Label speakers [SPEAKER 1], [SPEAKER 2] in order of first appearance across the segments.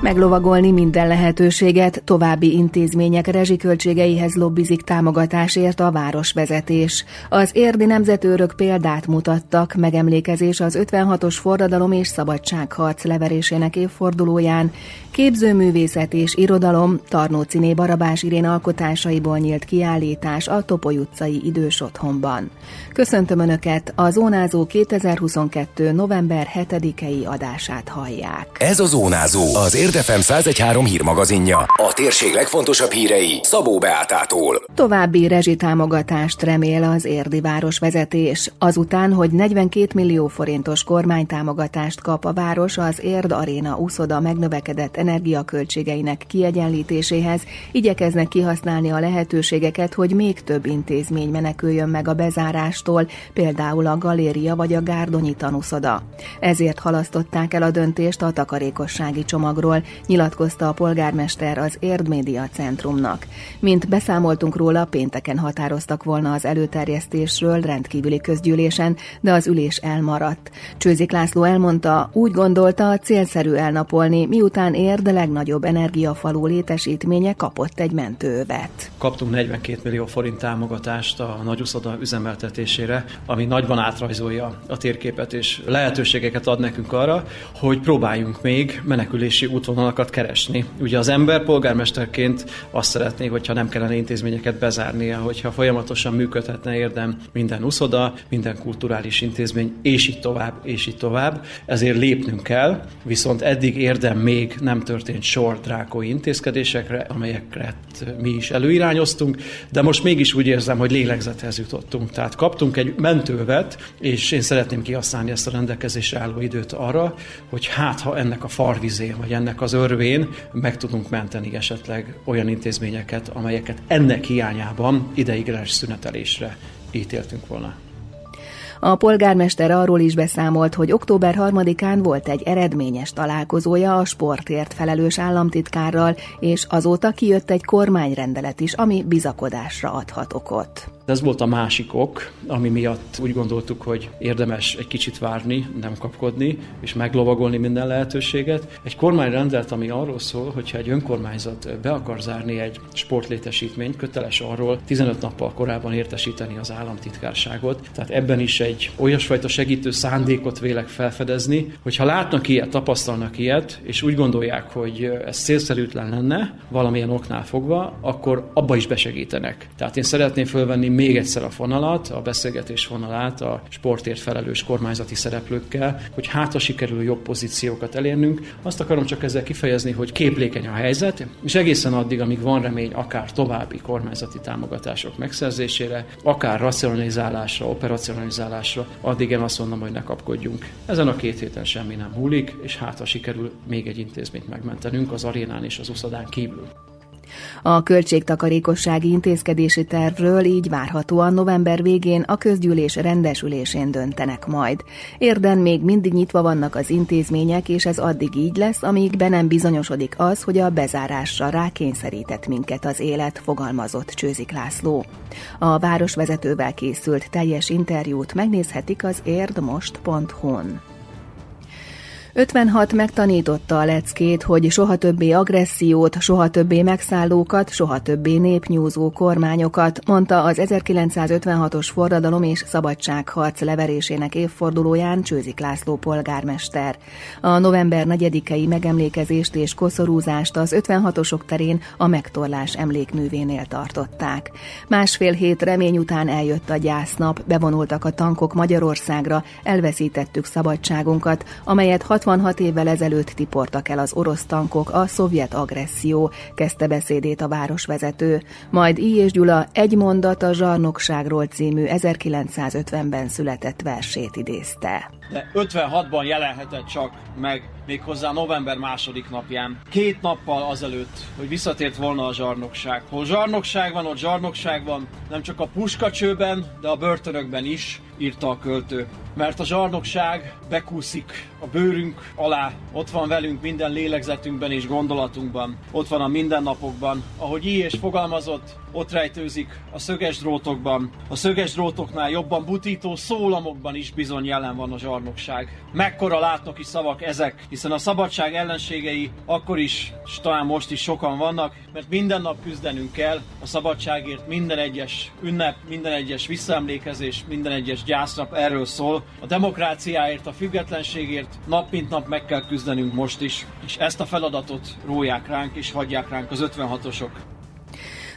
[SPEAKER 1] Meglovagolni minden lehetőséget, további intézmények rezsiköltségeihez lobbizik támogatásért a városvezetés. Az érdi nemzetőrök példát mutattak, megemlékezés az 56-os forradalom és szabadságharc leverésének évfordulóján, képzőművészet és irodalom, Tarnóciné Barabás Irén alkotásaiból nyílt kiállítás a Topoly utcai idős otthonban. Köszöntöm Önöket, a Zónázó 2022. november 7-i adását hallják.
[SPEAKER 2] Ez a Zónázó, az Érdefem 1013 hírmagazinja. A térség legfontosabb hírei Szabó Beátától.
[SPEAKER 1] További rezsitámogatást remél az érdi városvezetés. Azután, hogy 42 millió forintos kormánytámogatást kap a város az Érd Aréna úszoda megnövekedett energiaköltségeinek kiegyenlítéséhez, igyekeznek kihasználni a lehetőségeket, hogy még több intézmény meneküljön meg a bezárástól, például a galéria vagy a Gárdonyi tanúszoda. Ezért halasztották el a döntést a takarékossági csomagról, nyilatkozta a polgármester az Érd Média Centrumnak. Mint beszámoltunk róla, pénteken határoztak volna az előterjesztésről rendkívüli közgyűlésen, de az ülés elmaradt. Csőzik László elmondta, úgy gondolta, célszerű elnapolni, miután Érd legnagyobb energiafalú létesítménye kapott egy mentővet.
[SPEAKER 3] Kaptunk 42 millió forint támogatást a nagyuszoda üzemeltetésére, ami nagyban átrajzolja a térképet és lehetőségeket ad nekünk arra, hogy próbáljunk még menekülési útvonalakat keresni. Ugye az ember polgármesterként azt szeretné, hogyha nem kellene intézményeket bezárnia, hogyha folyamatosan működhetne érdem minden uszoda, minden kulturális intézmény, és így tovább, és így tovább. Ezért lépnünk kell, viszont eddig érdem még nem történt sor drákói intézkedésekre, amelyeket mi is előirányoztunk, de most mégis úgy érzem, hogy lélegzethez jutottunk. Tehát kaptunk egy mentővet, és én szeretném kihasználni ezt a rendelkezésre álló időt arra, hogy hát ha ennek a farvizén, vagy ennek az örvén meg tudunk menteni esetleg olyan intézményeket, amelyeket ennek hiányában ideiglenes szünetelésre ítéltünk volna.
[SPEAKER 1] A polgármester arról is beszámolt, hogy október 3-án volt egy eredményes találkozója a sportért felelős államtitkárral, és azóta kijött egy kormányrendelet is, ami bizakodásra adhat okot.
[SPEAKER 3] Ez volt a másik ok, ami miatt úgy gondoltuk, hogy érdemes egy kicsit várni, nem kapkodni, és meglovagolni minden lehetőséget. Egy kormányrendelt, ami arról szól, hogyha egy önkormányzat be akar zárni egy sportlétesítményt, köteles arról 15 nappal korábban értesíteni az államtitkárságot. Tehát ebben is egy olyasfajta segítő szándékot vélek felfedezni, hogyha látnak ilyet, tapasztalnak ilyet, és úgy gondolják, hogy ez célszerűtlen lenne, valamilyen oknál fogva, akkor abba is besegítenek. Tehát én szeretném fölvenni még egyszer a fonalat, a beszélgetés fonalát a sportért felelős kormányzati szereplőkkel, hogy hát ha sikerül jobb pozíciókat elérnünk. Azt akarom csak ezzel kifejezni, hogy képlékeny a helyzet, és egészen addig, amíg van remény akár további kormányzati támogatások megszerzésére, akár racionalizálásra, operacionalizálásra, addig én azt mondom, hogy ne kapkodjunk. Ezen a két héten semmi nem múlik, és hát ha sikerül még egy intézményt megmentenünk az arénán és az uszadán kívül.
[SPEAKER 1] A költségtakarékossági intézkedési tervről így várhatóan november végén a közgyűlés rendesülésén döntenek majd. Érden még mindig nyitva vannak az intézmények, és ez addig így lesz, amíg be nem bizonyosodik az, hogy a bezárásra rákényszerített minket az élet, fogalmazott Csőzik László. A városvezetővel készült teljes interjút megnézhetik az érdmost.hu-n. 56 megtanította a leckét, hogy soha többé agressziót, soha többé megszállókat, soha többé népnyúzó kormányokat, mondta az 1956-os forradalom és szabadságharc leverésének évfordulóján Csőzik László polgármester. A november 4-i megemlékezést és koszorúzást az 56-osok terén a megtorlás emlékművénél tartották. Másfél hét remény után eljött a gyásznap, bevonultak a tankok Magyarországra, elveszítettük szabadságunkat, amelyet 66 évvel ezelőtt tiportak el az orosz tankok a szovjet agresszió, kezdte beszédét a városvezető. Majd I. és Gyula egy mondat a zsarnokságról című 1950-ben született versét idézte.
[SPEAKER 4] De 56-ban jelenhetett csak meg méghozzá november második napján. Két nappal azelőtt, hogy visszatért volna a zsarnokság. Hol zsarnokság van, ott zsarnokság van, nem csak a puskacsőben, de a börtönökben is, írta a költő. Mert a zsarnokság bekúszik a bőrünk alá, ott van velünk minden lélegzetünkben és gondolatunkban, ott van a mindennapokban. Ahogy így és fogalmazott,
[SPEAKER 3] ott rejtőzik a szöges drótokban. A szöges drótoknál jobban butító szólamokban is bizony jelen van a zsarnokság. Mekkora látnoki szavak ezek, hiszen a szabadság ellenségei akkor is, és talán most is sokan vannak, mert minden nap küzdenünk kell a szabadságért, minden egyes ünnep, minden egyes visszaemlékezés, minden egyes gyásznap erről szól. A demokráciáért, a függetlenségért nap mint nap meg kell küzdenünk most is, és ezt a feladatot róják ránk és hagyják ránk az 56-osok.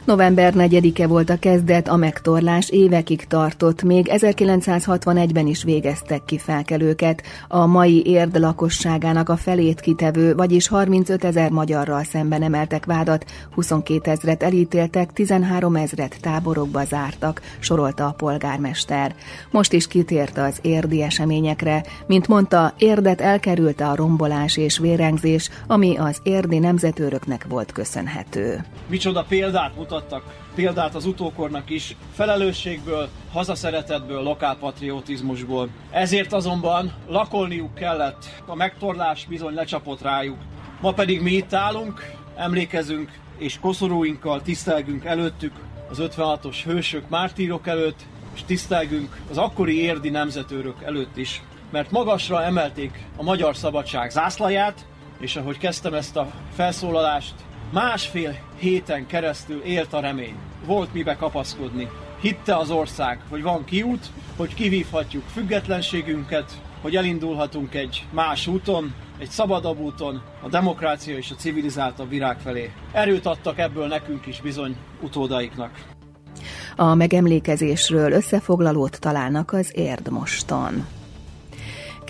[SPEAKER 1] November 4-e volt a kezdet, a megtorlás évekig tartott, még 1961-ben is végeztek ki felkelőket. A mai érd lakosságának a felét kitevő, vagyis 35 ezer magyarral szemben emeltek vádat, 22 ezret elítéltek, 13 ezret táborokba zártak, sorolta a polgármester. Most is kitért az érdi eseményekre. Mint mondta, érdet elkerülte a rombolás és vérengzés, ami az érdi nemzetőröknek volt köszönhető.
[SPEAKER 3] Micsoda példát mutat mutattak példát az utókornak is, felelősségből, hazaszeretetből, lokálpatriotizmusból. Ezért azonban lakolniuk kellett, a megtorlás bizony lecsapott rájuk. Ma pedig mi itt állunk, emlékezünk és koszorúinkkal tisztelgünk előttük az 56-os hősök, mártírok előtt, és tisztelgünk az akkori érdi nemzetőrök előtt is, mert magasra emelték a magyar szabadság zászlaját, és ahogy kezdtem ezt a felszólalást, Másfél héten keresztül élt a remény. Volt mibe kapaszkodni. Hitte az ország, hogy van kiút, hogy kivívhatjuk függetlenségünket, hogy elindulhatunk egy más úton, egy szabadabb úton, a demokrácia és a civilizáltabb virág felé. Erőt adtak ebből nekünk is bizony utódaiknak.
[SPEAKER 1] A megemlékezésről összefoglalót találnak az Érdmoston.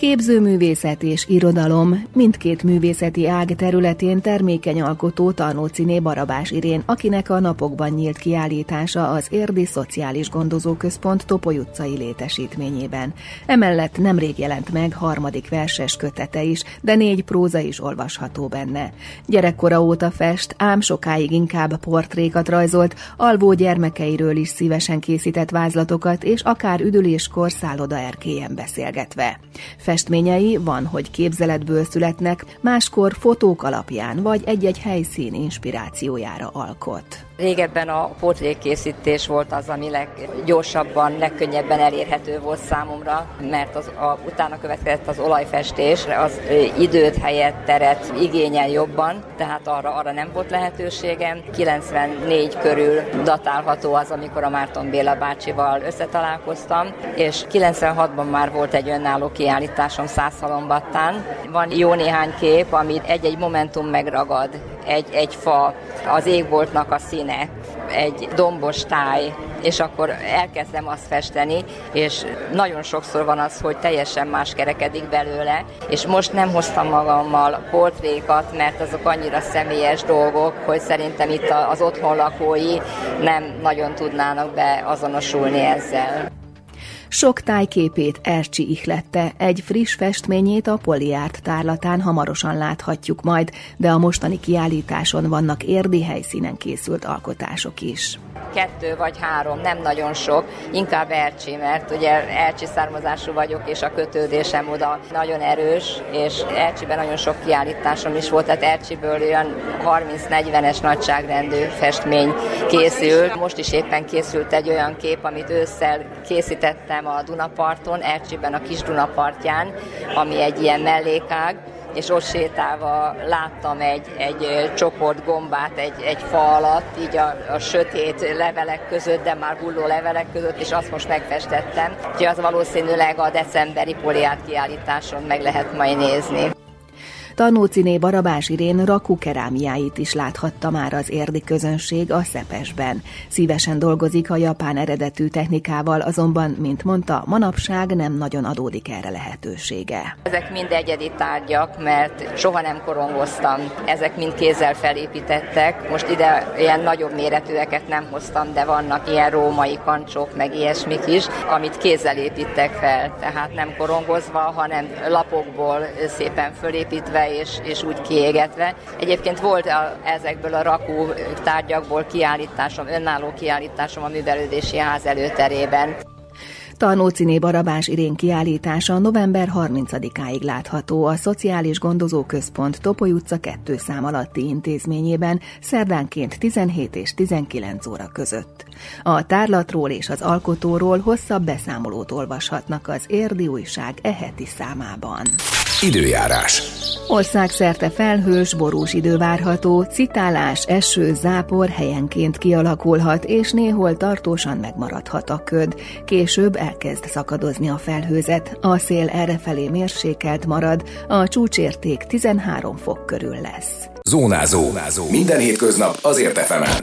[SPEAKER 1] Képzőművészet és irodalom mindkét művészeti ág területén termékeny alkotó Tarnóciné Barabás Irén, akinek a napokban nyílt kiállítása az Érdi Szociális Gondozóközpont Topoly utcai létesítményében. Emellett nemrég jelent meg harmadik verses kötete is, de négy próza is olvasható benne. Gyerekkora óta fest, ám sokáig inkább portrékat rajzolt, alvó gyermekeiről is szívesen készített vázlatokat, és akár üdüléskor szálloda erkélyen beszélgetve. Festményei van, hogy képzeletből születnek, máskor fotók alapján vagy egy-egy helyszín inspirációjára alkot.
[SPEAKER 5] Régebben a portrékészítés volt az, ami leggyorsabban, legkönnyebben elérhető volt számomra, mert az, a, utána következett az olajfestés, az időt, helyet, teret igényel jobban, tehát arra, arra nem volt lehetőségem. 94 körül datálható az, amikor a Márton Béla bácsival összetalálkoztam, és 96-ban már volt egy önálló kiállításom Százhalombattán. Van jó néhány kép, amit egy-egy momentum megragad, egy, egy fa, az égboltnak a színe, egy dombos táj, és akkor elkezdem azt festeni, és nagyon sokszor van az, hogy teljesen más kerekedik belőle, és most nem hoztam magammal portrékat, mert azok annyira személyes dolgok, hogy szerintem itt az otthon lakói nem nagyon tudnának beazonosulni ezzel.
[SPEAKER 1] Sok tájképét Ercsi ihlette, egy friss festményét a Poliárt tárlatán hamarosan láthatjuk majd, de a mostani kiállításon vannak érdi helyszínen készült alkotások is
[SPEAKER 5] kettő vagy három, nem nagyon sok, inkább Ercsi, mert ugye Ercsi származású vagyok, és a kötődésem oda nagyon erős, és Ercsiben nagyon sok kiállításom is volt, tehát Ercsiből olyan 30-40-es nagyságrendű festmény készült. Most is éppen készült egy olyan kép, amit ősszel készítettem a Dunaparton, Ercsiben a kis Dunapartján, ami egy ilyen mellékág, és ott sétálva láttam egy, egy csoport gombát egy, egy fa alatt, így a, a sötét levelek között, de már hulló levelek között, és azt most megfestettem. Úgyhogy az valószínűleg a decemberi poliát kiállításon meg lehet majd nézni.
[SPEAKER 1] Tanóciné Barabás Irén rakukerámiáit is láthatta már az érdi közönség a Szepesben. Szívesen dolgozik a japán eredetű technikával, azonban, mint mondta, manapság nem nagyon adódik erre lehetősége.
[SPEAKER 5] Ezek mind egyedi tárgyak, mert soha nem korongoztam. Ezek mind kézzel felépítettek. Most ide ilyen nagyobb méretűeket nem hoztam, de vannak ilyen római kancsok, meg ilyesmik is, amit kézzel építek fel. Tehát nem korongozva, hanem lapokból szépen fölépítve és, és úgy kiégetve. Egyébként volt a, ezekből a rakó tárgyakból kiállításom, önálló kiállításom a művelődési ház előterében.
[SPEAKER 1] Tarnóciné Barabás Irén kiállítása november 30-áig látható a Szociális Gondozó Központ Topoly utca 2 szám alatti intézményében szerdánként 17 és 19 óra között. A tárlatról és az alkotóról hosszabb beszámolót olvashatnak az Érdi Újság eheti számában.
[SPEAKER 2] Időjárás.
[SPEAKER 1] Országszerte felhős, borús idő várható, citálás, eső, zápor helyenként kialakulhat, és néhol tartósan megmaradhat a köd. Később elkezd szakadozni a felhőzet, a szél errefelé mérsékelt marad, a csúcsérték 13 fok körül lesz.
[SPEAKER 2] Zónázó. Zónázó. Minden hétköznap azért efemen.